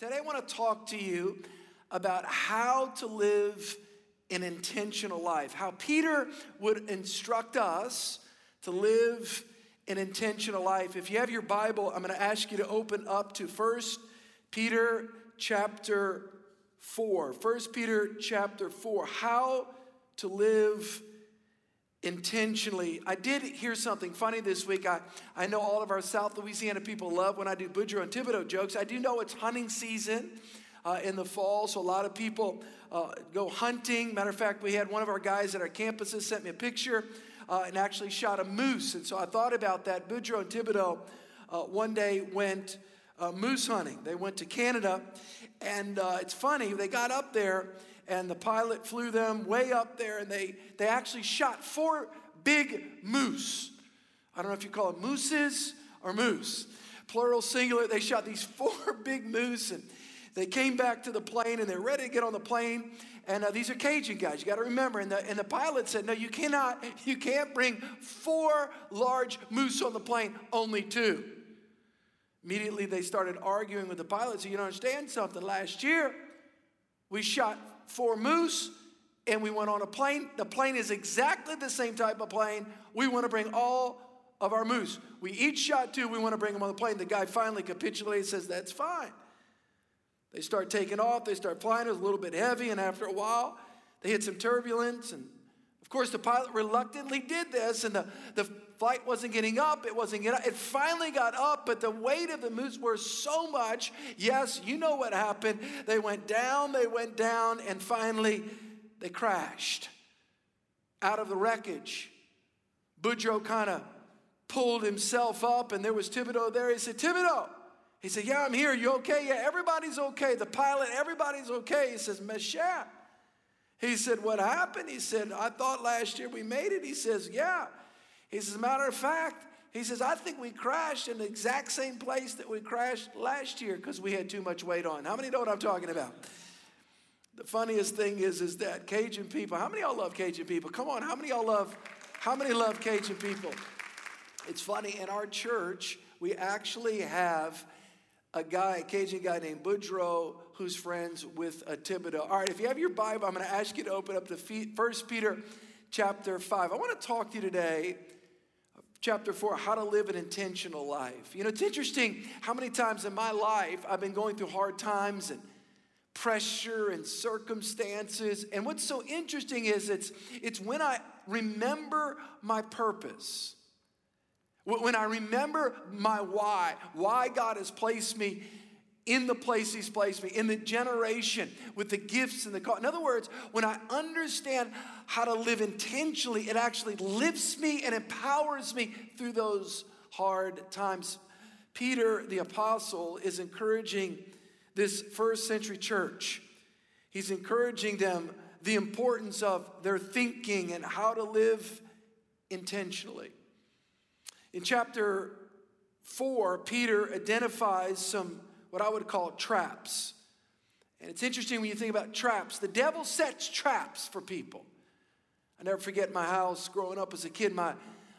Today, I want to talk to you about how to live an intentional life, how Peter would instruct us to live an intentional life. If you have your Bible, I'm going to ask you to open up to First Peter chapter 4. 1 Peter chapter 4. How to live intentionally. I did hear something funny this week. I, I know all of our South Louisiana people love when I do Boudreaux and Thibodeau jokes. I do know it's hunting season. Uh, in the fall, so a lot of people uh, go hunting. Matter of fact, we had one of our guys at our campuses sent me a picture uh, and actually shot a moose. And so I thought about that. Boudreaux and Thibodeau uh, one day went uh, moose hunting. They went to Canada, and uh, it's funny, they got up there and the pilot flew them way up there, and they, they actually shot four big moose. I don't know if you call them mooses or moose, plural, singular. They shot these four big moose, and they came back to the plane, and they're ready to get on the plane. And uh, these are Cajun guys. You got to remember. And the, and the pilot said, "No, you cannot. You can't bring four large moose on the plane. Only two." Immediately, they started arguing with the pilot. So you don't understand something. Last year, we shot four moose and we went on a plane. The plane is exactly the same type of plane. We want to bring all of our moose. We each shot two. We want to bring them on the plane. The guy finally capitulates, says, That's fine. They start taking off. They start flying. It was a little bit heavy. And after a while, they hit some turbulence. And of course, the pilot reluctantly did this. And the, the flight wasn't getting up. It wasn't getting up. It finally got up, but the weight of the moose was so much. Yes, you know what happened. They went down, they went down, and finally they crashed out of the wreckage. Boudreaux kind of pulled himself up, and there was Thibodeau there. He said, Thibodeau. He said, Yeah, I'm here. You okay? Yeah, everybody's okay. The pilot, everybody's okay. He says, Meshat. He said, What happened? He said, I thought last year we made it. He says, Yeah. He says, matter of fact, he says, I think we crashed in the exact same place that we crashed last year because we had too much weight on. How many know what I'm talking about? The funniest thing is, is that Cajun people, how many y'all love Cajun people? Come on, how many y'all love, how many love Cajun people? It's funny, in our church, we actually have a guy, a Cajun guy named Boudreaux, who's friends with a Thibodeau. All right, if you have your Bible, I'm going to ask you to open up to First Peter chapter 5. I want to talk to you today chapter 4 how to live an intentional life. You know it's interesting how many times in my life i've been going through hard times and pressure and circumstances. And what's so interesting is it's it's when i remember my purpose. When i remember my why why god has placed me in the place he's placed me, in the generation with the gifts and the call. In other words, when I understand how to live intentionally, it actually lifts me and empowers me through those hard times. Peter, the apostle, is encouraging this first century church. He's encouraging them the importance of their thinking and how to live intentionally. In chapter 4, Peter identifies some what I would call traps. And it's interesting when you think about traps. The devil sets traps for people. I never forget my house growing up as a kid. My,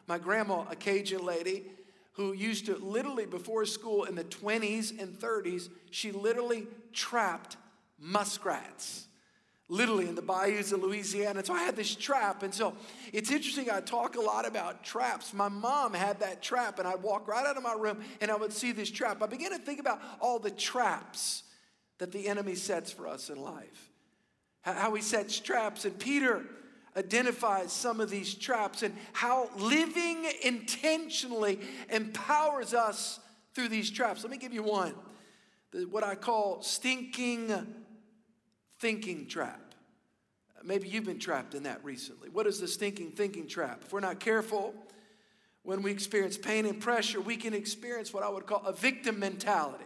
my grandma, a Cajun lady, who used to literally, before school in the 20s and 30s, she literally trapped muskrats literally in the bayous of Louisiana. So I had this trap. And so it's interesting, I talk a lot about traps. My mom had that trap, and I'd walk right out of my room and I would see this trap. I began to think about all the traps that the enemy sets for us in life, how he sets traps. And Peter identifies some of these traps and how living intentionally empowers us through these traps. Let me give you one what I call stinking thinking trap. Maybe you've been trapped in that recently. What is the stinking thinking trap? If we're not careful, when we experience pain and pressure, we can experience what I would call a victim mentality.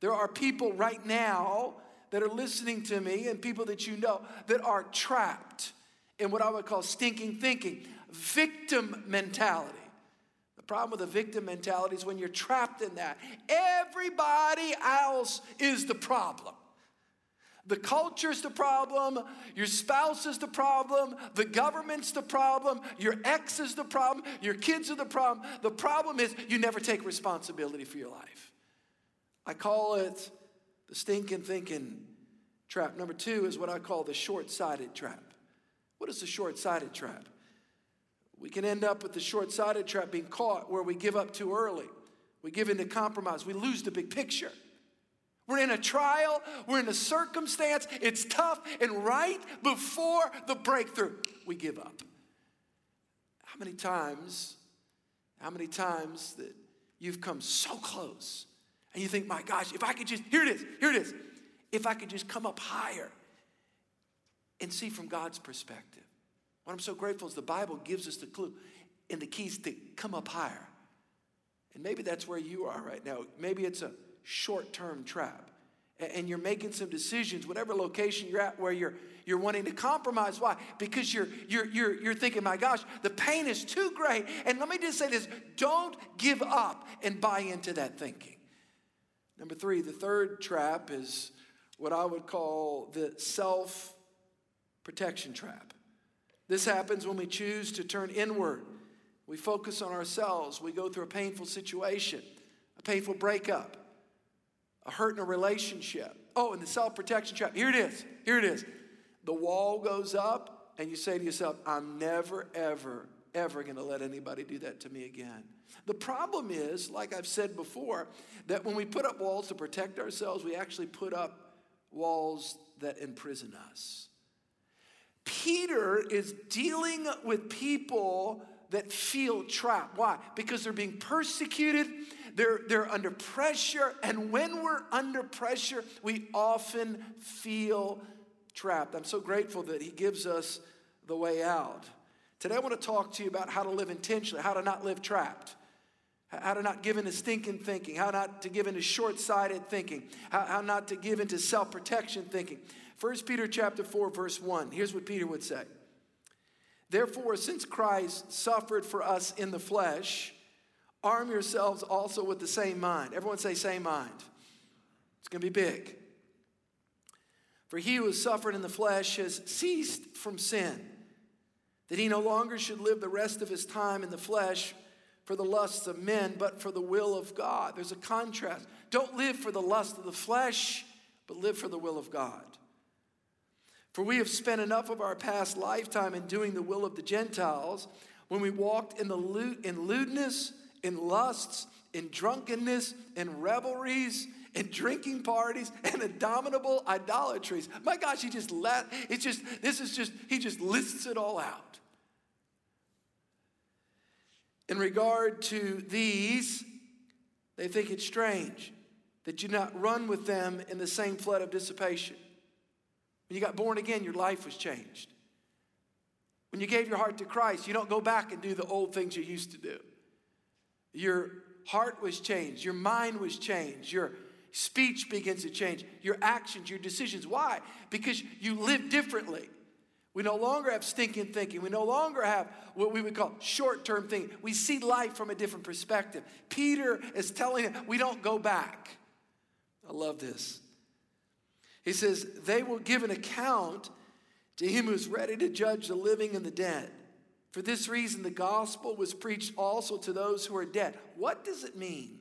There are people right now that are listening to me and people that you know that are trapped in what I would call stinking thinking, victim mentality. The problem with the victim mentality is when you're trapped in that, everybody else is the problem. The culture's the problem. Your spouse is the problem. The government's the problem. Your ex is the problem. Your kids are the problem. The problem is you never take responsibility for your life. I call it The stinking thinking trap. Number two is what I call the short sighted trap. What is the short sighted trap? We can end up with the short sighted trap being caught where we give up too early. We give in to compromise. We lose the big picture. We're in a trial, we're in a circumstance, it's tough, and right before the breakthrough, we give up. How many times, how many times that you've come so close and you think, my gosh, if I could just, here it is, here it is, if I could just come up higher and see from God's perspective. What I'm so grateful is the Bible gives us the clue and the keys to come up higher. And maybe that's where you are right now. Maybe it's a short term trap. And you're making some decisions, whatever location you're at, where you're, you're wanting to compromise. Why? Because you're, you're, you're, you're thinking, my gosh, the pain is too great. And let me just say this don't give up and buy into that thinking. Number three, the third trap is what I would call the self protection trap. This happens when we choose to turn inward. We focus on ourselves. We go through a painful situation, a painful breakup, a hurt in a relationship. Oh, and the self protection trap. Here it is. Here it is. The wall goes up, and you say to yourself, I'm never, ever, ever going to let anybody do that to me again. The problem is, like I've said before, that when we put up walls to protect ourselves, we actually put up walls that imprison us. Peter is dealing with people that feel trapped. Why? Because they're being persecuted, they're, they're under pressure, and when we're under pressure, we often feel trapped. I'm so grateful that he gives us the way out. Today, I want to talk to you about how to live intentionally, how to not live trapped, how to not give into stinking thinking, how not to give into short sighted thinking, how, how not to give into self protection thinking. 1 Peter chapter 4, verse 1. Here's what Peter would say. Therefore, since Christ suffered for us in the flesh, arm yourselves also with the same mind. Everyone say, same mind. It's going to be big. For he who has suffered in the flesh has ceased from sin, that he no longer should live the rest of his time in the flesh for the lusts of men, but for the will of God. There's a contrast. Don't live for the lust of the flesh, but live for the will of God. For we have spent enough of our past lifetime in doing the will of the Gentiles when we walked in, the loot, in lewdness, in lusts, in drunkenness, in revelries, in drinking parties, and abominable idolatries. My gosh, he just let, it's just, this is just, he just lists it all out. In regard to these, they think it's strange that you not run with them in the same flood of dissipation. When you got born again, your life was changed. When you gave your heart to Christ, you don't go back and do the old things you used to do. Your heart was changed, your mind was changed, your speech begins to change, your actions, your decisions. Why? Because you live differently. We no longer have stinking thinking. We no longer have what we would call short term thinking. We see life from a different perspective. Peter is telling us we don't go back. I love this. He says, They will give an account to him who's ready to judge the living and the dead. For this reason, the gospel was preached also to those who are dead. What does it mean?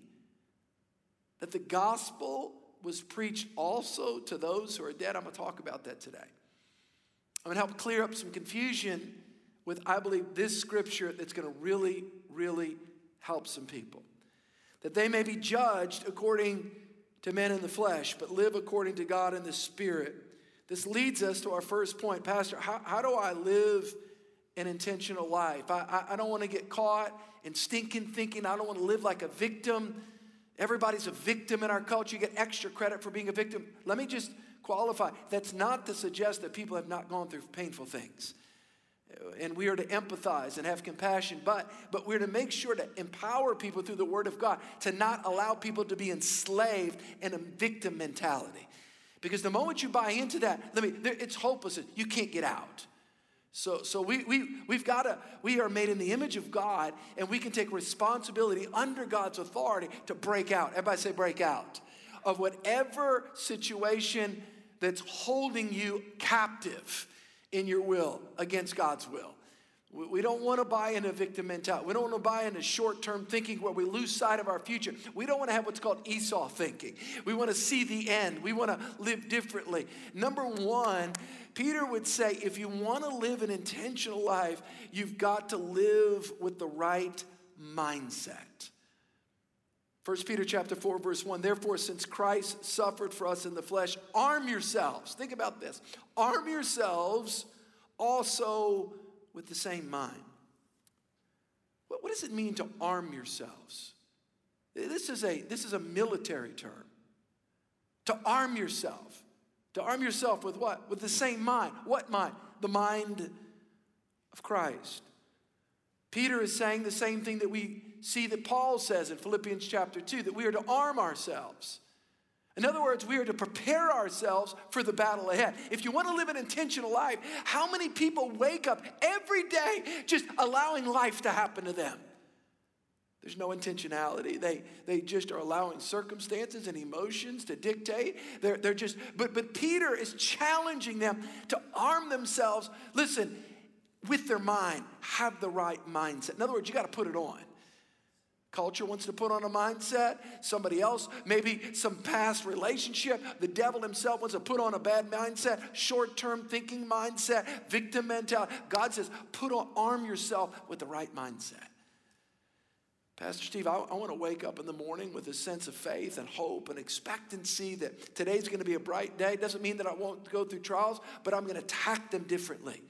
That the gospel was preached also to those who are dead? I'm going to talk about that today. I'm going to help clear up some confusion with, I believe, this scripture that's going to really, really help some people. That they may be judged according to men in the flesh, but live according to God in the Spirit. This leads us to our first point. Pastor, how, how do I live an intentional life? I, I, I don't want to get caught in stinking thinking. I don't want to live like a victim. Everybody's a victim in our culture. You get extra credit for being a victim. Let me just qualify. That's not to suggest that people have not gone through painful things and we are to empathize and have compassion, but, but we're to make sure to empower people through the Word of God to not allow people to be enslaved in a victim mentality. Because the moment you buy into that, let me, it's hopeless. You can't get out. So, so we, we, we've got to, we are made in the image of God, and we can take responsibility under God's authority to break out. Everybody say, break out. Of whatever situation that's holding you captive in your will against God's will. We don't want to buy in a victim mentality. We don't want to buy into short term thinking where we lose sight of our future. We don't want to have what's called Esau thinking. We want to see the end. We want to live differently. Number one, Peter would say if you want to live an intentional life, you've got to live with the right mindset. 1 Peter chapter 4 verse 1 Therefore since Christ suffered for us in the flesh arm yourselves think about this arm yourselves also with the same mind. What, what does it mean to arm yourselves? This is, a, this is a military term. To arm yourself. To arm yourself with what? With the same mind. What mind? The mind of Christ. Peter is saying the same thing that we see that Paul says in Philippians chapter 2 that we are to arm ourselves. In other words, we are to prepare ourselves for the battle ahead. If you want to live an intentional life, how many people wake up every day just allowing life to happen to them? There's no intentionality. They, they just are allowing circumstances and emotions to dictate. They're, they're just, but, but Peter is challenging them to arm themselves. Listen, with their mind, have the right mindset. In other words, you got to put it on. Culture wants to put on a mindset, somebody else, maybe some past relationship. The devil himself wants to put on a bad mindset, short term thinking mindset, victim mentality. God says, put on, arm yourself with the right mindset. Pastor Steve, I, I want to wake up in the morning with a sense of faith and hope and expectancy that today's going to be a bright day. Doesn't mean that I won't go through trials, but I'm going to attack them differently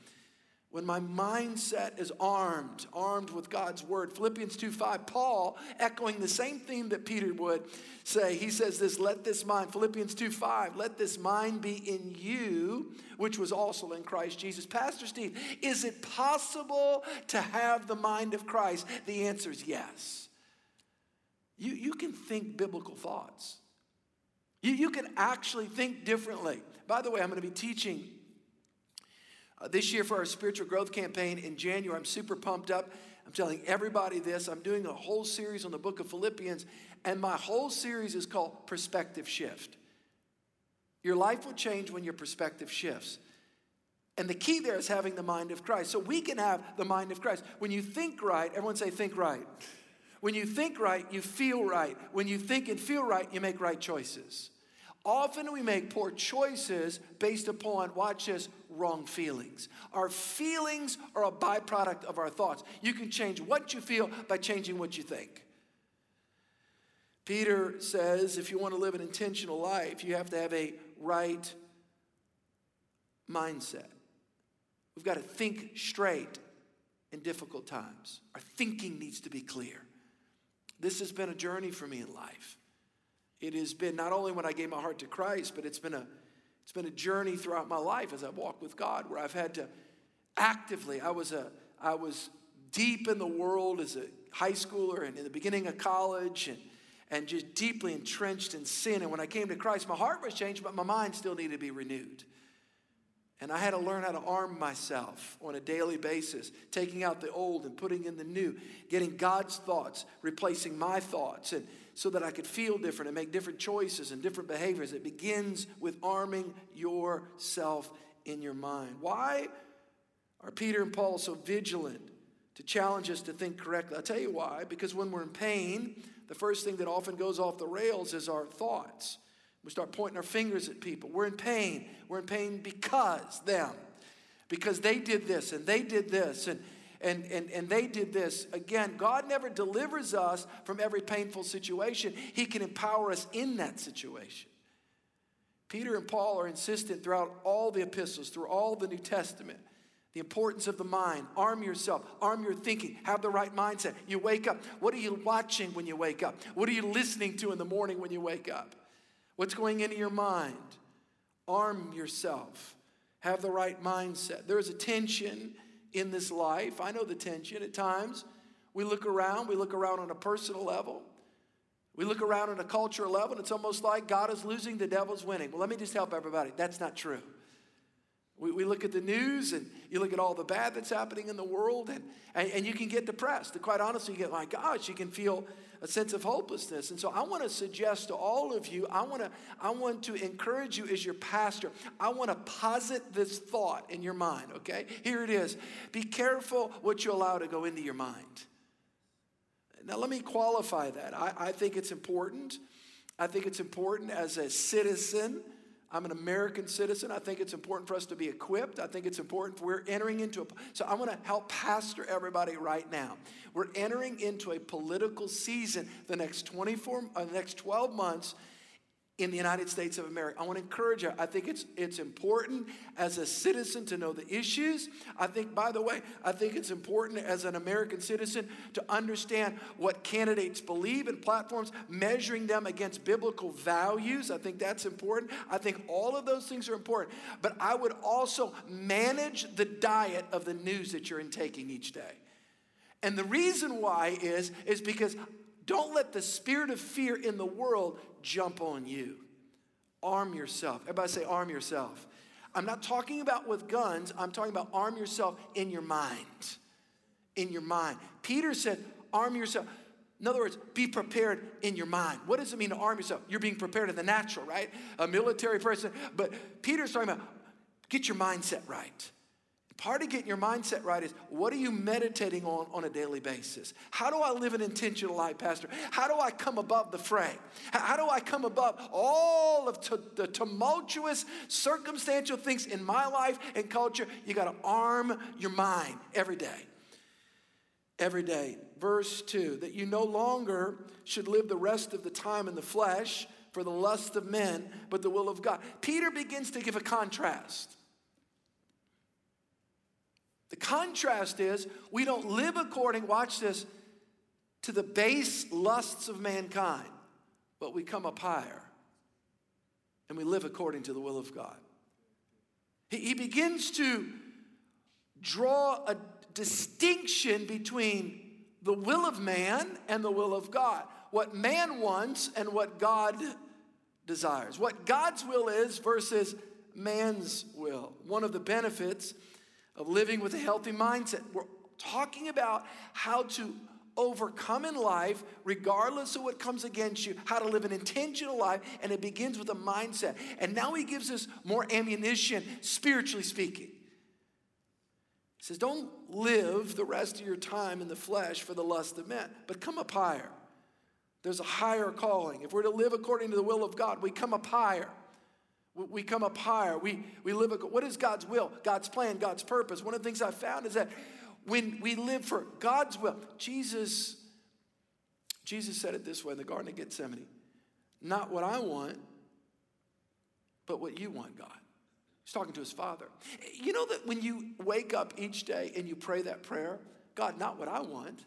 when my mindset is armed, armed with God's word. Philippians 2 5, Paul, echoing the same theme that Peter would say, he says this, let this mind, Philippians 2 5, let this mind be in you, which was also in Christ Jesus. Pastor Steve, is it possible to have the mind of Christ? The answer is yes. You, you can think biblical thoughts. You, you can actually think differently. By the way, I'm going to be teaching uh, this year, for our spiritual growth campaign in January, I'm super pumped up. I'm telling everybody this. I'm doing a whole series on the book of Philippians, and my whole series is called Perspective Shift. Your life will change when your perspective shifts. And the key there is having the mind of Christ. So we can have the mind of Christ. When you think right, everyone say, think right. When you think right, you feel right. When you think and feel right, you make right choices. Often we make poor choices based upon, watch this, wrong feelings. Our feelings are a byproduct of our thoughts. You can change what you feel by changing what you think. Peter says if you want to live an intentional life, you have to have a right mindset. We've got to think straight in difficult times. Our thinking needs to be clear. This has been a journey for me in life. It has been not only when I gave my heart to Christ, but it's been a it's been a journey throughout my life as I've walked with God where I've had to actively I was a I was deep in the world as a high schooler and in the beginning of college and and just deeply entrenched in sin and when I came to Christ my heart was changed but my mind still needed to be renewed. And I had to learn how to arm myself on a daily basis, taking out the old and putting in the new, getting God's thoughts, replacing my thoughts, and so that I could feel different and make different choices and different behaviors. It begins with arming yourself in your mind. Why are Peter and Paul so vigilant to challenge us to think correctly? I'll tell you why. Because when we're in pain, the first thing that often goes off the rails is our thoughts. We start pointing our fingers at people. We're in pain. We're in pain because them. Because they did this and they did this and, and, and, and they did this. Again, God never delivers us from every painful situation, He can empower us in that situation. Peter and Paul are insistent throughout all the epistles, through all the New Testament, the importance of the mind. Arm yourself, arm your thinking, have the right mindset. You wake up. What are you watching when you wake up? What are you listening to in the morning when you wake up? What's going into your mind? Arm yourself. Have the right mindset. There is a tension in this life. I know the tension at times. We look around, we look around on a personal level. We look around on a cultural level, and it's almost like God is losing, the devil's winning. Well, let me just help everybody. That's not true. We, we look at the news and you look at all the bad that's happening in the world, and, and, and you can get depressed. And quite honestly, you get, my gosh, you can feel a sense of hopelessness. And so I want to suggest to all of you, I want to, I want to encourage you as your pastor, I want to posit this thought in your mind, okay? Here it is. Be careful what you allow to go into your mind. Now, let me qualify that. I, I think it's important. I think it's important as a citizen I'm an American citizen. I think it's important for us to be equipped. I think it's important for we're entering into a. So I want to help pastor everybody right now. We're entering into a political season the next 24, uh, the next 12 months in the United States of America. I want to encourage you. I think it's, it's important as a citizen to know the issues. I think, by the way, I think it's important as an American citizen to understand what candidates believe in platforms, measuring them against biblical values. I think that's important. I think all of those things are important. But I would also manage the diet of the news that you're intaking each day. And the reason why is, is because don't let the spirit of fear in the world jump on you. Arm yourself. Everybody say, arm yourself. I'm not talking about with guns, I'm talking about arm yourself in your mind. In your mind. Peter said, arm yourself. In other words, be prepared in your mind. What does it mean to arm yourself? You're being prepared in the natural, right? A military person. But Peter's talking about get your mindset right. Part of getting your mindset right is what are you meditating on on a daily basis? How do I live an intentional life, Pastor? How do I come above the fray? How do I come above all of t- the tumultuous, circumstantial things in my life and culture? You got to arm your mind every day. Every day. Verse 2 that you no longer should live the rest of the time in the flesh for the lust of men, but the will of God. Peter begins to give a contrast. The contrast is we don't live according, watch this, to the base lusts of mankind, but we come up higher and we live according to the will of God. He, he begins to draw a distinction between the will of man and the will of God. What man wants and what God desires. What God's will is versus man's will. One of the benefits of living with a healthy mindset. We're talking about how to overcome in life, regardless of what comes against you, how to live an intentional life, and it begins with a mindset. And now he gives us more ammunition, spiritually speaking. He says, Don't live the rest of your time in the flesh for the lust of men, but come up higher. There's a higher calling. If we're to live according to the will of God, we come up higher. We come up higher. We, we live, what is God's will? God's plan, God's purpose. One of the things I found is that when we live for God's will, Jesus, Jesus said it this way in the Garden of Gethsemane not what I want, but what you want, God. He's talking to his father. You know that when you wake up each day and you pray that prayer, God, not what I want.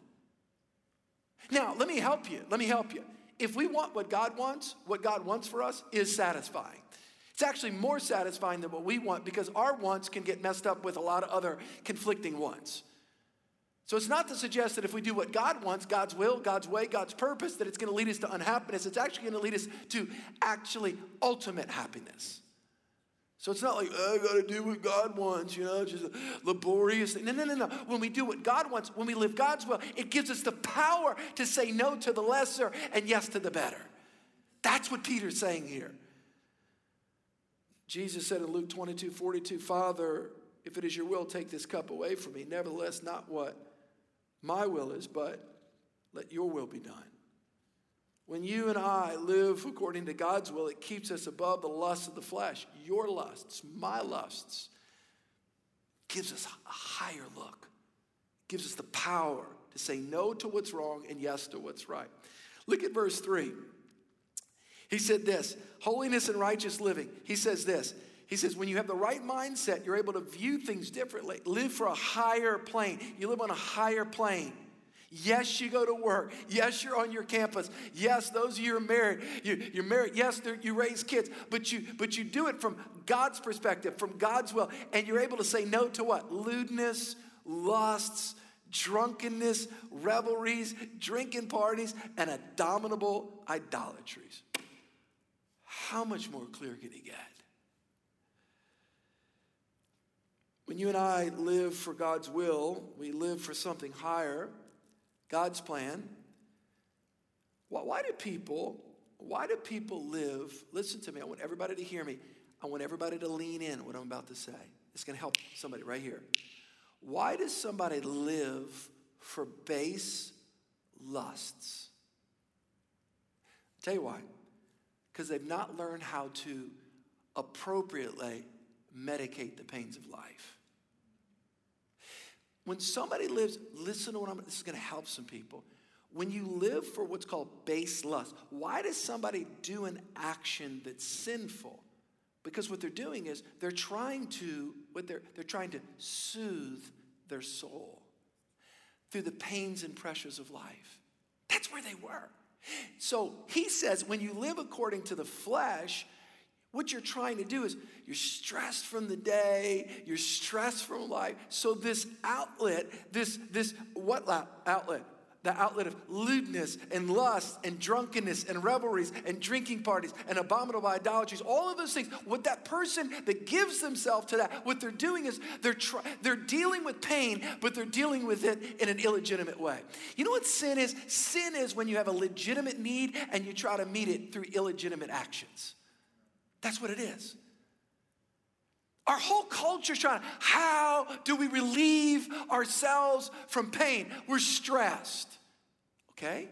Now, let me help you. Let me help you. If we want what God wants, what God wants for us is satisfying. It's actually more satisfying than what we want because our wants can get messed up with a lot of other conflicting wants. So it's not to suggest that if we do what God wants, God's will, God's way, God's purpose, that it's going to lead us to unhappiness. It's actually going to lead us to actually ultimate happiness. So it's not like, oh, I got to do what God wants, you know, just laborious. No, no, no, no. When we do what God wants, when we live God's will, it gives us the power to say no to the lesser and yes to the better. That's what Peter's saying here. Jesus said in Luke 22 42, Father, if it is your will, take this cup away from me. Nevertheless, not what my will is, but let your will be done. When you and I live according to God's will, it keeps us above the lusts of the flesh, your lusts, my lusts. Gives us a higher look, gives us the power to say no to what's wrong and yes to what's right. Look at verse 3. He said this holiness and righteous living. He says this. He says, when you have the right mindset, you're able to view things differently, live for a higher plane. You live on a higher plane. Yes, you go to work. Yes, you're on your campus. Yes, those of you are married, you, are married. Yes, you raise kids, but you but you do it from God's perspective, from God's will, and you're able to say no to what lewdness, lusts, drunkenness, revelries, drinking parties, and abominable idolatries. How much more clear can he get? When you and I live for God's will, we live for something higher, God's plan. why do people, why do people live? Listen to me, I want everybody to hear me. I want everybody to lean in what I'm about to say. It's gonna help somebody right here. Why does somebody live for base lusts? I'll tell you why. Because they've not learned how to appropriately medicate the pains of life. When somebody lives, listen to what I'm, this is going to help some people. When you live for what's called base lust, why does somebody do an action that's sinful? Because what they're doing is they're trying to, what they're, they're trying to soothe their soul through the pains and pressures of life. That's where they were. So he says, when you live according to the flesh, what you're trying to do is you're stressed from the day, you're stressed from life. So this outlet, this this what outlet? The outlet of lewdness and lust and drunkenness and revelries and drinking parties and abominable idolatries, all of those things. What that person that gives themselves to that, what they're doing is they're try, they're dealing with pain, but they're dealing with it in an illegitimate way. You know what sin is? Sin is when you have a legitimate need and you try to meet it through illegitimate actions. That's what it is. Our whole culture is trying, how do we relieve ourselves from pain? We're stressed. Okay?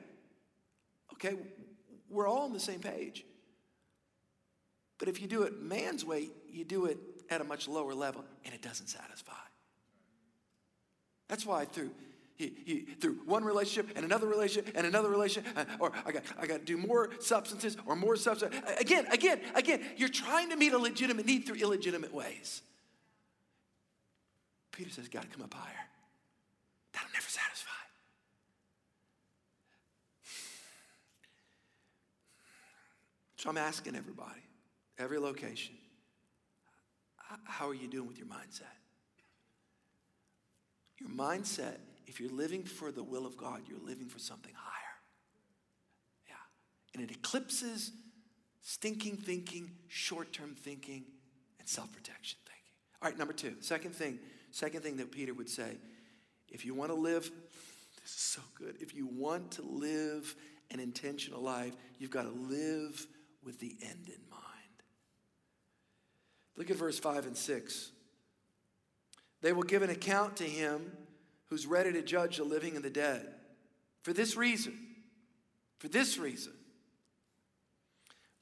Okay, we're all on the same page. But if you do it man's way, you do it at a much lower level and it doesn't satisfy. That's why through he, he, through one relationship and another relationship and another relationship, uh, or I got, I got to do more substances or more substances. Again, again, again, you're trying to meet a legitimate need through illegitimate ways. Peter says, got to come up higher. That'll never satisfy. So I'm asking everybody, every location, how are you doing with your mindset? Your mindset if you're living for the will of God, you're living for something higher. Yeah. And it eclipses stinking thinking, short term thinking, and self protection thinking. All right, number two, second thing, second thing that Peter would say if you want to live, this is so good. If you want to live an intentional life, you've got to live with the end in mind. Look at verse 5 and 6. They will give an account to him who's ready to judge the living and the dead. For this reason, for this reason,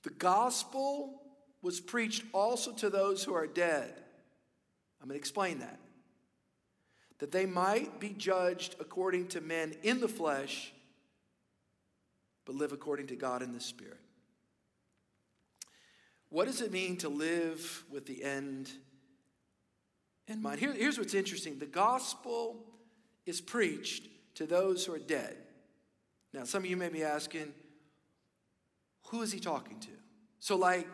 the gospel was preached also to those who are dead. I'm going to explain that. That they might be judged according to men in the flesh, but live according to God in the Spirit. What does it mean to live with the end in mind? Here, here's what's interesting the gospel is preached to those who are dead. Now, some of you may be asking, who is he talking to? So, like,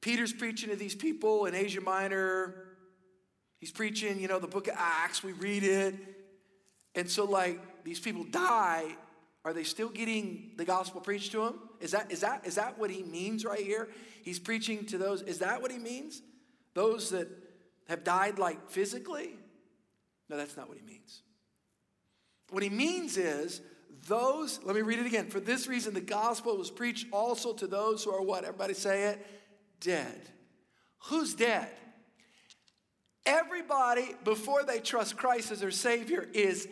Peter's preaching to these people in Asia Minor. He's preaching, you know, the book of Acts, we read it. And so, like, these people die. Are they still getting the gospel preached to them? Is that, is, that, is that what he means right here? He's preaching to those. Is that what he means? Those that have died, like, physically? No, that's not what he means. What he means is those, let me read it again. For this reason, the gospel was preached also to those who are what? Everybody say it? Dead. Who's dead? Everybody, before they trust Christ as their Savior, is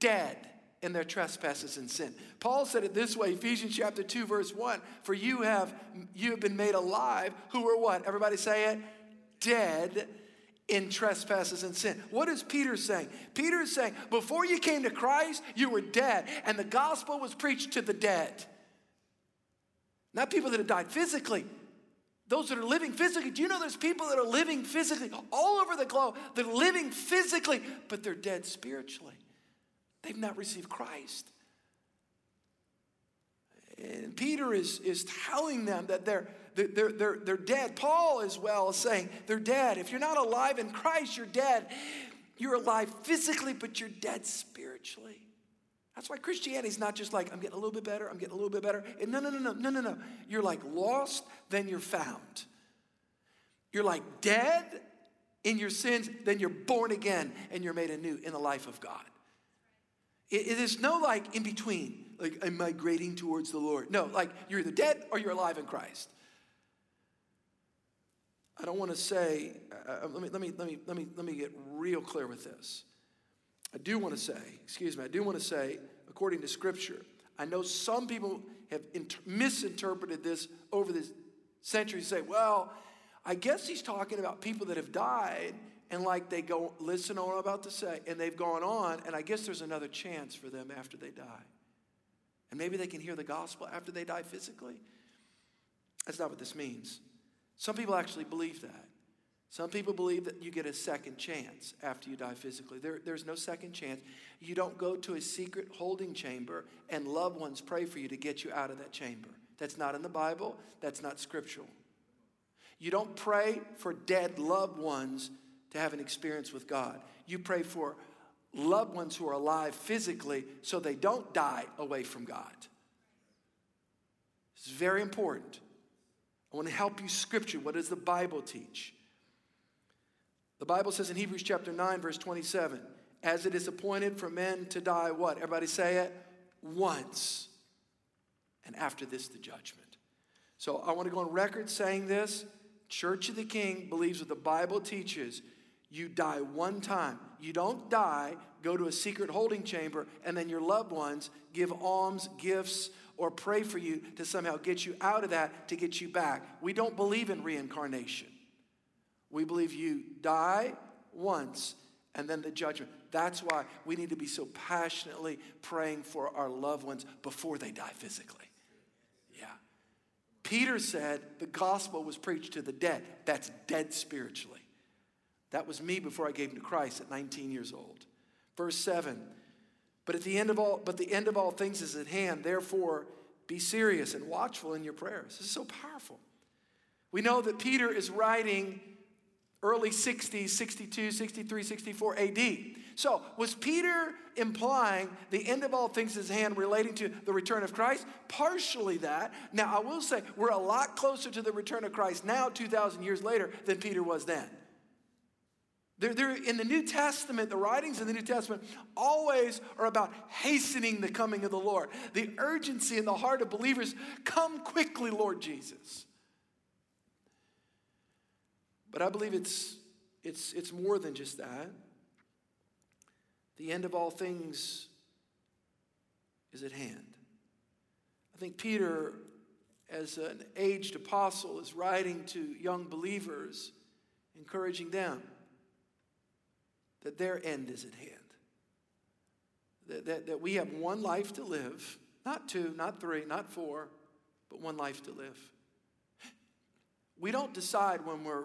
dead in their trespasses and sin. Paul said it this way, Ephesians chapter 2, verse 1. For you have you have been made alive, who were what? Everybody say it? Dead in trespasses and sin. What is Peter saying? Peter is saying, before you came to Christ, you were dead, and the gospel was preached to the dead. Not people that have died physically, those that are living physically. Do you know there's people that are living physically all over the globe that are living physically, but they're dead spiritually? They've not received Christ. And Peter is, is telling them that they're they're, they're, they're dead. Paul, as well, is saying they're dead. If you're not alive in Christ, you're dead. You're alive physically, but you're dead spiritually. That's why Christianity is not just like, I'm getting a little bit better, I'm getting a little bit better. And no, no, no, no, no, no, no. You're like lost, then you're found. You're like dead in your sins, then you're born again and you're made anew in the life of God. it, it is no like in between, like I'm migrating towards the Lord. No, like you're either dead or you're alive in Christ. I don't want to say, uh, uh, let, me, let, me, let, me, let, me, let me get real clear with this. I do want to say, excuse me, I do want to say, according to Scripture, I know some people have inter- misinterpreted this over the centuries. Say, well, I guess he's talking about people that have died, and like they go, listen to what I'm about to say, and they've gone on, and I guess there's another chance for them after they die. And maybe they can hear the gospel after they die physically. That's not what this means. Some people actually believe that. Some people believe that you get a second chance after you die physically. There, there's no second chance. You don't go to a secret holding chamber and loved ones pray for you to get you out of that chamber. That's not in the Bible, that's not scriptural. You don't pray for dead loved ones to have an experience with God. You pray for loved ones who are alive physically so they don't die away from God. It's very important. I want to help you scripture. What does the Bible teach? The Bible says in Hebrews chapter 9, verse 27, as it is appointed for men to die, what? Everybody say it? Once. And after this, the judgment. So I want to go on record saying this. Church of the King believes what the Bible teaches. You die one time. You don't die, go to a secret holding chamber, and then your loved ones give alms, gifts, or pray for you to somehow get you out of that to get you back. We don't believe in reincarnation. We believe you die once and then the judgment. That's why we need to be so passionately praying for our loved ones before they die physically. Yeah. Peter said the gospel was preached to the dead. That's dead spiritually. That was me before I gave him to Christ at 19 years old. Verse 7 but at the end of all, but the end of all things is at hand. Therefore, be serious and watchful in your prayers. This is so powerful. We know that Peter is writing early 60s, 62, 63, 64 AD. So, was Peter implying the end of all things is hand relating to the return of Christ? Partially that. Now, I will say we're a lot closer to the return of Christ now, 2,000 years later, than Peter was then. They're, they're, in the New Testament, the writings in the New Testament always are about hastening the coming of the Lord. The urgency in the heart of believers come quickly, Lord Jesus. But I believe it's, it's, it's more than just that. The end of all things is at hand. I think Peter, as an aged apostle, is writing to young believers, encouraging them that their end is at hand. That, that, that we have one life to live, not two, not three, not four, but one life to live. We don't decide when we're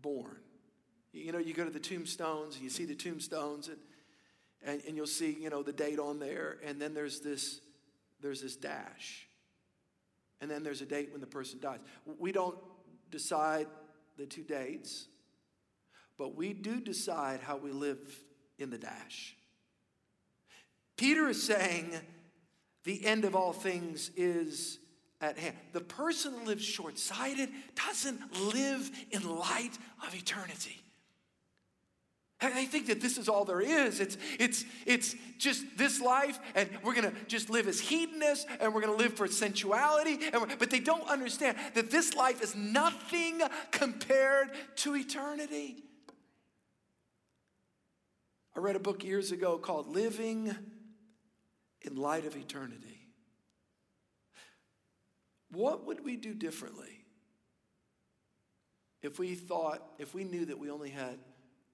born. You know, you go to the tombstones and you see the tombstones and, and, and you'll see, you know, the date on there, and then there's this, there's this dash. And then there's a date when the person dies. We don't decide the two dates but we do decide how we live in the dash. Peter is saying the end of all things is at hand. The person that lives short sighted doesn't live in light of eternity. I think that this is all there is. It's, it's, it's just this life, and we're gonna just live as hedonists, and we're gonna live for sensuality. but they don't understand that this life is nothing compared to eternity. I read a book years ago called Living in Light of Eternity. What would we do differently if we thought, if we knew that we only had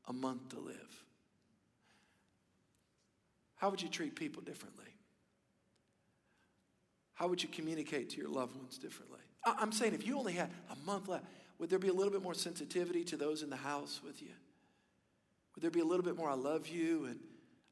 a month to live? How would you treat people differently? How would you communicate to your loved ones differently? I'm saying if you only had a month left, would there be a little bit more sensitivity to those in the house with you? Would there be a little bit more, I love you and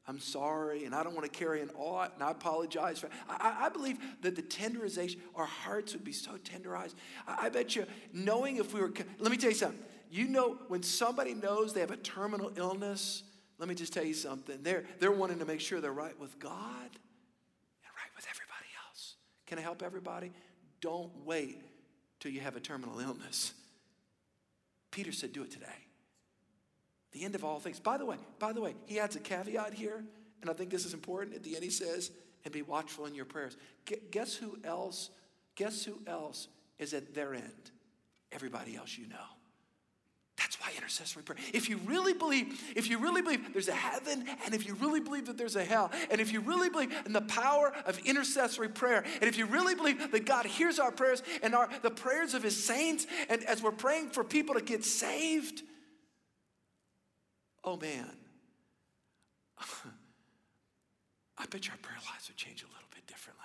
I'm sorry and I don't want to carry an ought and I apologize for I, I believe that the tenderization, our hearts would be so tenderized. I, I bet you, knowing if we were, let me tell you something. You know, when somebody knows they have a terminal illness, let me just tell you something. They're, they're wanting to make sure they're right with God and right with everybody else. Can I help everybody? Don't wait till you have a terminal illness. Peter said, do it today the end of all things. By the way, by the way, he adds a caveat here, And I think this is important. At the end, he says, and be watchful in your prayers. Guess who else? Guess who else is at their end? Everybody else you know. That's why intercessory prayer. If you really believe, if you really believe there's a heaven, and if you really believe that there's a hell, and if you really believe in the power of intercessory prayer, and if you really believe that God hears our prayers and our the prayers of his saints, and as we're praying for people to get saved, oh man, I bet your prayer lives would change a little bit differently.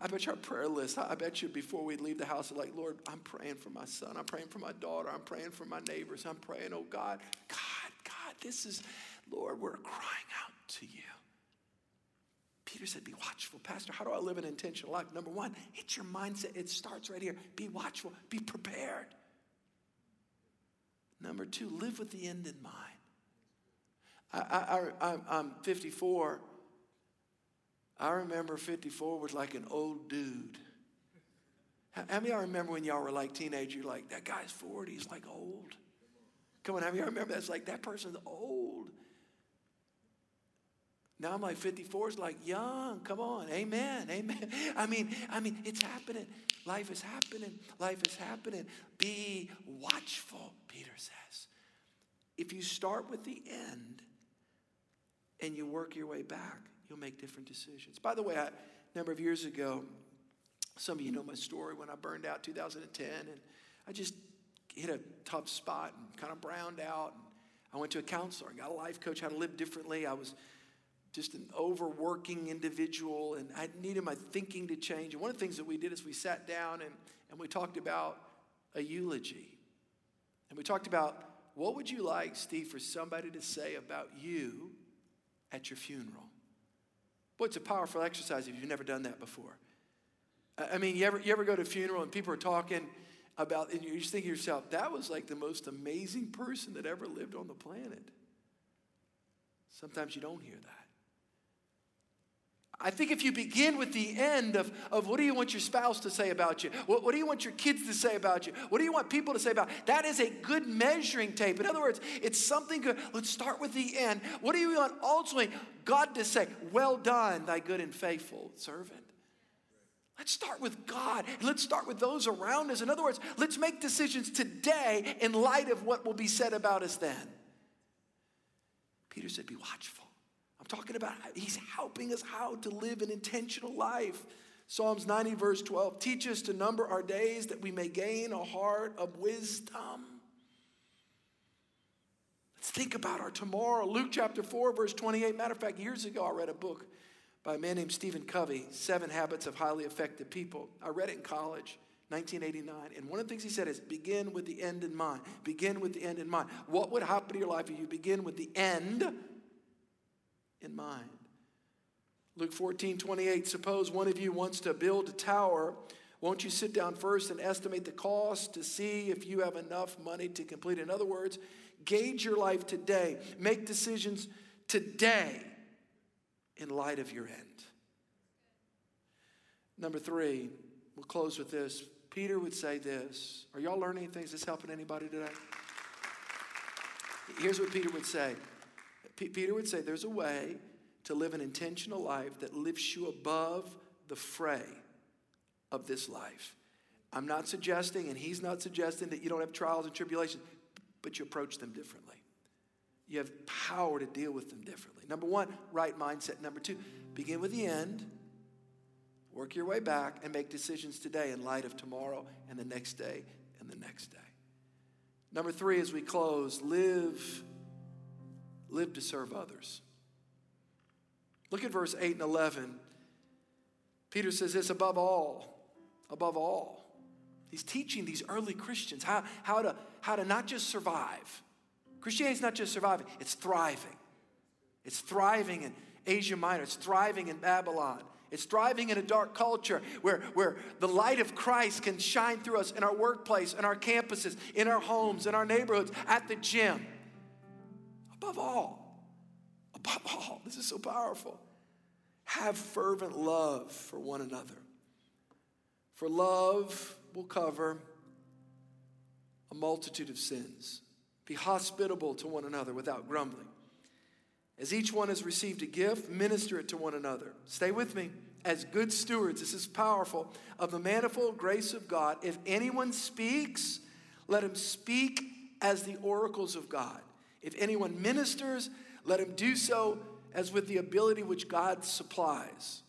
I bet you our prayer list, I bet you before we leave the house, like, Lord, I'm praying for my son. I'm praying for my daughter. I'm praying for my neighbors. I'm praying, oh God, God, God, this is, Lord, we're crying out to you. Peter said, Be watchful. Pastor, how do I live an intentional life? Number one, it's your mindset. It starts right here. Be watchful, be prepared. Number two, live with the end in mind. I, I, I, I'm 54. I remember 54 was like an old dude. How, many of y'all remember when y'all were like teenagers, you're like, that guy's 40, he's like old? Come on, how many y'all remember that's like, that person's old? Now I'm like 54 is like young. Come on, amen, amen. I mean, I mean, it's happening. Life is happening. Life is happening. Be watchful, Peter says. If you start with the end and you work your way back, you'll make different decisions. By the way, I, a number of years ago, some of you know my story when I burned out 2010, and I just hit a tough spot and kind of browned out. And I went to a counselor and got a life coach how to live differently. I was just an overworking individual, and I needed my thinking to change. And one of the things that we did is we sat down and, and we talked about a eulogy. And we talked about what would you like, Steve, for somebody to say about you at your funeral? Boy, it's a powerful exercise if you've never done that before. I mean, you ever, you ever go to a funeral and people are talking about, and you just think to yourself, that was like the most amazing person that ever lived on the planet. Sometimes you don't hear that. I think if you begin with the end of, of what do you want your spouse to say about you? What, what do you want your kids to say about you? What do you want people to say about you? That is a good measuring tape. In other words, it's something good. Let's start with the end. What do you want ultimately God to say? Well done, thy good and faithful servant. Let's start with God. Let's start with those around us. In other words, let's make decisions today in light of what will be said about us then. Peter said, Be watchful. I'm talking about he's helping us how to live an intentional life. Psalms 90, verse 12 teach us to number our days that we may gain a heart of wisdom. Let's think about our tomorrow. Luke chapter 4, verse 28. Matter of fact, years ago, I read a book by a man named Stephen Covey, Seven Habits of Highly Effective People. I read it in college. 1989. And one of the things he said is begin with the end in mind. Begin with the end in mind. What would happen to your life if you begin with the end in mind. Luke 14, 28, suppose one of you wants to build a tower. Won't you sit down first and estimate the cost to see if you have enough money to complete? In other words, gauge your life today. Make decisions today in light of your end. Number three, we'll close with this. Peter would say this. Are y'all learning things that's helping anybody today? Here's what Peter would say P- Peter would say there's a way to live an intentional life that lifts you above the fray of this life. I'm not suggesting, and he's not suggesting, that you don't have trials and tribulations, but you approach them differently. You have power to deal with them differently. Number one, right mindset. Number two, begin with the end, work your way back, and make decisions today in light of tomorrow and the next day and the next day. Number three, as we close, live live to serve others. Look at verse 8 and 11. Peter says this above all, above all. He's teaching these early Christians how, how, to, how to not just survive. Christianity is not just surviving, it's thriving. It's thriving in Asia Minor, it's thriving in Babylon. It's thriving in a dark culture where, where the light of Christ can shine through us in our workplace, in our campuses, in our homes, in our neighborhoods, at the gym. Above all, above all, this is so powerful. Have fervent love for one another. For love will cover a multitude of sins. Be hospitable to one another without grumbling. As each one has received a gift, minister it to one another. Stay with me. As good stewards, this is powerful, of the manifold grace of God. If anyone speaks, let him speak as the oracles of God. If anyone ministers, let him do so as with the ability which God supplies.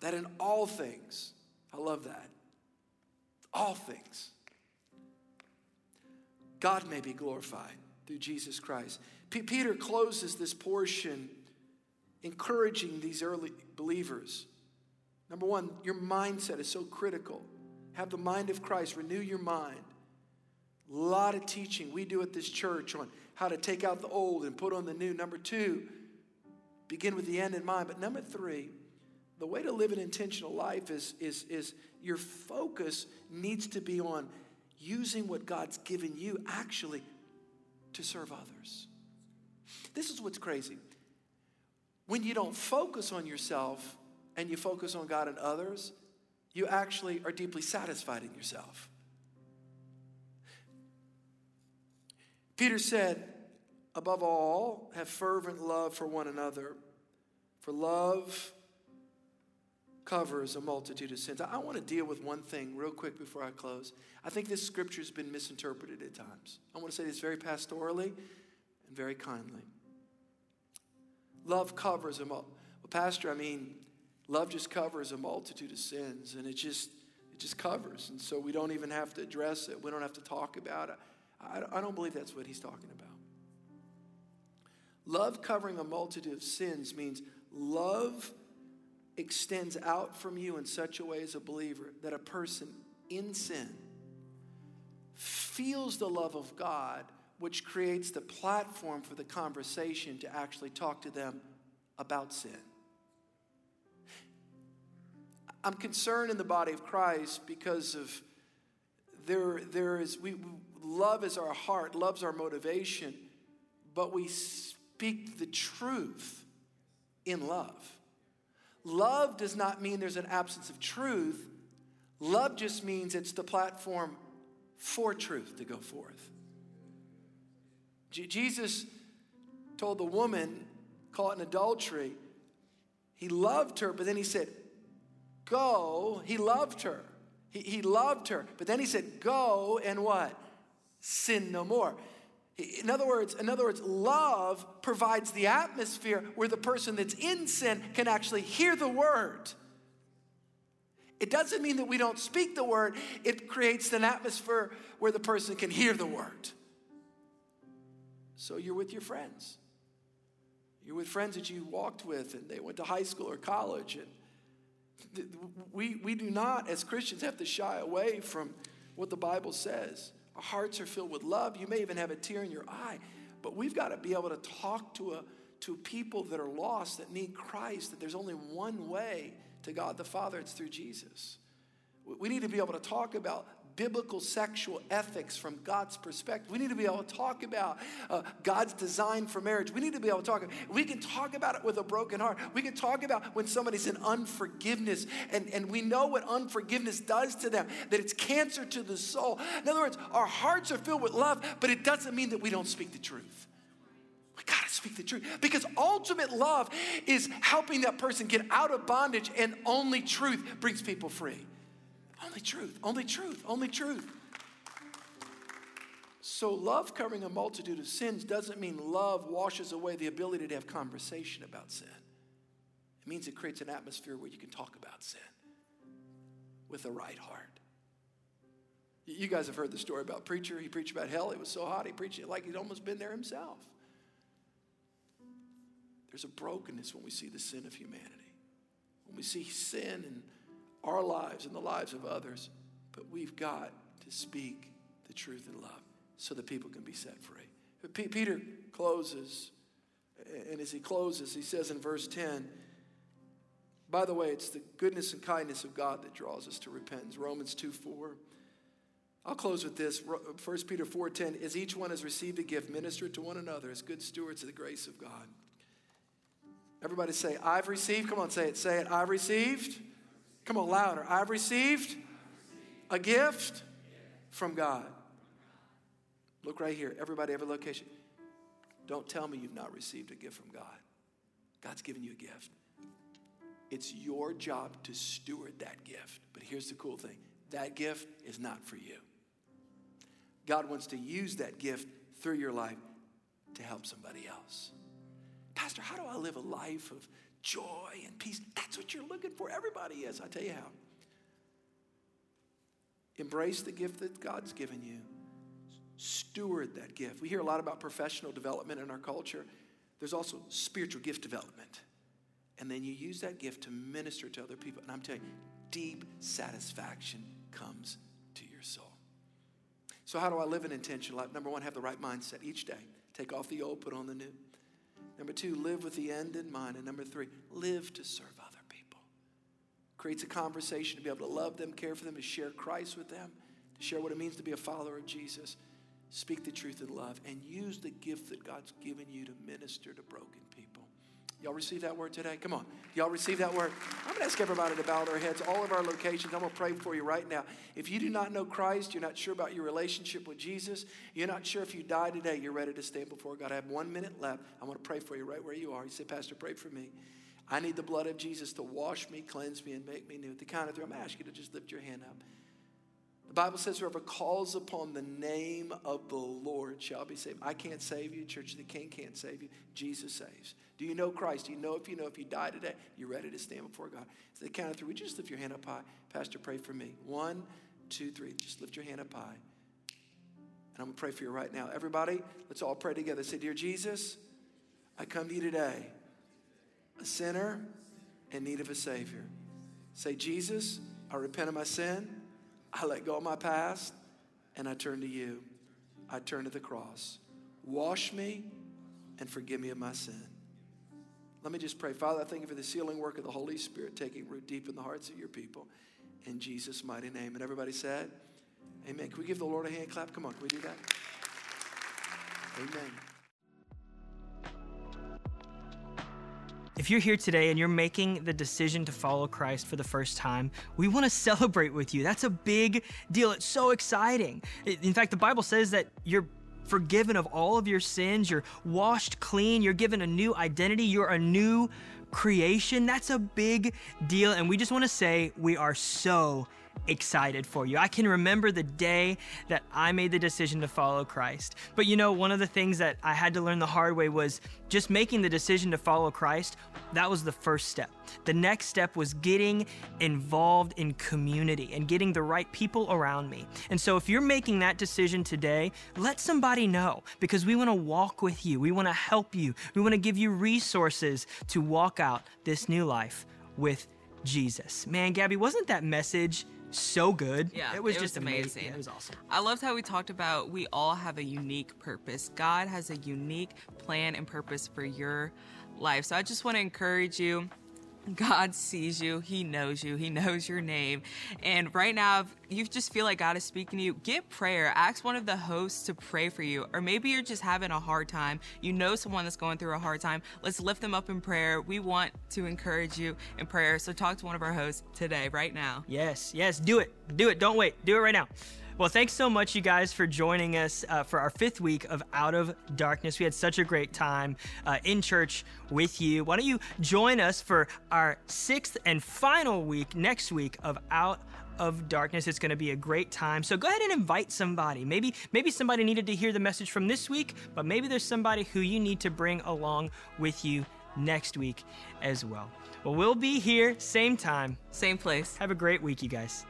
That in all things, I love that, all things, God may be glorified through Jesus Christ. P- Peter closes this portion encouraging these early believers. Number one, your mindset is so critical. Have the mind of Christ, renew your mind. A lot of teaching we do at this church on how to take out the old and put on the new. Number two, begin with the end in mind. But number three, the way to live an intentional life is, is, is your focus needs to be on using what God's given you actually to serve others. This is what's crazy. When you don't focus on yourself and you focus on God and others, you actually are deeply satisfied in yourself. Peter said, above all, have fervent love for one another, for love covers a multitude of sins. I want to deal with one thing real quick before I close. I think this scripture has been misinterpreted at times. I want to say this very pastorally and very kindly. Love covers a multitude. Well, Pastor, I mean, love just covers a multitude of sins, and it just it just covers, and so we don't even have to address it. We don't have to talk about it. I, I don't believe that's what he's talking about. Love covering a multitude of sins means love extends out from you in such a way as a believer that a person in sin feels the love of God, which creates the platform for the conversation to actually talk to them about sin. I'm concerned in the body of Christ because of there, there is, we, love is our heart, love's our motivation, but we speak the truth in love. Love does not mean there's an absence of truth. Love just means it's the platform for truth to go forth. J- Jesus told the woman caught in adultery, he loved her, but then he said, Go. He loved her. He, he loved her. But then he said, Go and what? Sin no more. In other words, in other words, love provides the atmosphere where the person that's in sin can actually hear the word. It doesn't mean that we don't speak the word, it creates an atmosphere where the person can hear the word. So you're with your friends. You're with friends that you walked with and they went to high school or college. And we, we do not, as Christians, have to shy away from what the Bible says. Our hearts are filled with love. You may even have a tear in your eye, but we've got to be able to talk to, a, to people that are lost, that need Christ, that there's only one way to God the Father, it's through Jesus. We need to be able to talk about biblical sexual ethics from God's perspective. We need to be able to talk about uh, God's design for marriage. We need to be able to talk. We can talk about it with a broken heart. We can talk about when somebody's in unforgiveness and, and we know what unforgiveness does to them, that it's cancer to the soul. In other words, our hearts are filled with love, but it doesn't mean that we don't speak the truth. We gotta speak the truth because ultimate love is helping that person get out of bondage, and only truth brings people free. Only truth, only truth, only truth. So, love covering a multitude of sins doesn't mean love washes away the ability to have conversation about sin. It means it creates an atmosphere where you can talk about sin with a right heart. You guys have heard the story about preacher. He preached about hell. It was so hot, he preached it like he'd almost been there himself. There's a brokenness when we see the sin of humanity. When we see sin and our lives and the lives of others, but we've got to speak the truth in love so that people can be set free. P- Peter closes, and as he closes, he says in verse 10, by the way, it's the goodness and kindness of God that draws us to repentance. Romans 2 4. I'll close with this. 1 Peter 4:10 As each one has received a gift, minister to one another as good stewards of the grace of God. Everybody say, I've received. Come on, say it. Say it. I've received. Come on, louder. I've received a gift from God. Look right here. Everybody, every location. Don't tell me you've not received a gift from God. God's given you a gift. It's your job to steward that gift. But here's the cool thing that gift is not for you. God wants to use that gift through your life to help somebody else. Pastor, how do I live a life of joy and peace? That's what you're looking for. Everybody is. I tell you how. Embrace the gift that God's given you. Steward that gift. We hear a lot about professional development in our culture. There's also spiritual gift development. And then you use that gift to minister to other people. And I'm telling you, deep satisfaction comes to your soul. So, how do I live an intentional life? Number one, have the right mindset each day. Take off the old, put on the new. Number two, live with the end in mind. And number three, live to serve other people. Creates a conversation to be able to love them, care for them, to share Christ with them, to share what it means to be a follower of Jesus. Speak the truth in love and use the gift that God's given you to minister to broken people. Y'all receive that word today? Come on. Y'all receive that word? I'm going to ask everybody to bow their heads, all of our locations. I'm going to pray for you right now. If you do not know Christ, you're not sure about your relationship with Jesus, you're not sure if you die today, you're ready to stand before God. I have one minute left. I'm going to pray for you right where you are. You say, Pastor, pray for me. I need the blood of Jesus to wash me, cleanse me, and make me new. The count of three, I'm going to ask you to just lift your hand up. Bible says, whoever calls upon the name of the Lord shall be saved. I can't save you. Church of the King can't save you. Jesus saves. Do you know Christ? Do you know if you know if you die today, you're ready to stand before God? So the count of three, would you just lift your hand up high? Pastor, pray for me. One, two, three. Just lift your hand up high. And I'm going to pray for you right now. Everybody, let's all pray together. Say, Dear Jesus, I come to you today, a sinner in need of a Savior. Say, Jesus, I repent of my sin. I let go of my past and I turn to you. I turn to the cross. Wash me and forgive me of my sin. Let me just pray. Father, I thank you for the sealing work of the Holy Spirit taking root deep in the hearts of your people. In Jesus' mighty name. And everybody said, Amen. Can we give the Lord a hand clap? Come on, can we do that? Amen. If you're here today and you're making the decision to follow Christ for the first time, we want to celebrate with you. That's a big deal. It's so exciting. In fact, the Bible says that you're forgiven of all of your sins, you're washed clean, you're given a new identity, you're a new creation. That's a big deal. And we just want to say we are so excited for you. I can remember the day that I made the decision to follow Christ. But you know, one of the things that I had to learn the hard way was just making the decision to follow Christ. That was the first step. The next step was getting involved in community and getting the right people around me. And so if you're making that decision today, let somebody know because we want to walk with you. We want to help you. We want to give you resources to walk out this new life with Jesus. Man, Gabby, wasn't that message so good. Yeah, it was it just was amazing. Yeah, it was awesome. I loved how we talked about we all have a unique purpose. God has a unique plan and purpose for your life. So I just want to encourage you God sees you. He knows you. He knows your name. And right now, if you just feel like God is speaking to you, get prayer. Ask one of the hosts to pray for you. Or maybe you're just having a hard time. You know someone that's going through a hard time. Let's lift them up in prayer. We want to encourage you in prayer. So talk to one of our hosts today, right now. Yes, yes, do it. Do it. Don't wait. Do it right now. Well, thanks so much, you guys, for joining us uh, for our fifth week of Out of Darkness. We had such a great time uh, in church with you. Why don't you join us for our sixth and final week next week of Out of darkness it's going to be a great time so go ahead and invite somebody maybe maybe somebody needed to hear the message from this week but maybe there's somebody who you need to bring along with you next week as well well we'll be here same time Same place. have a great week you guys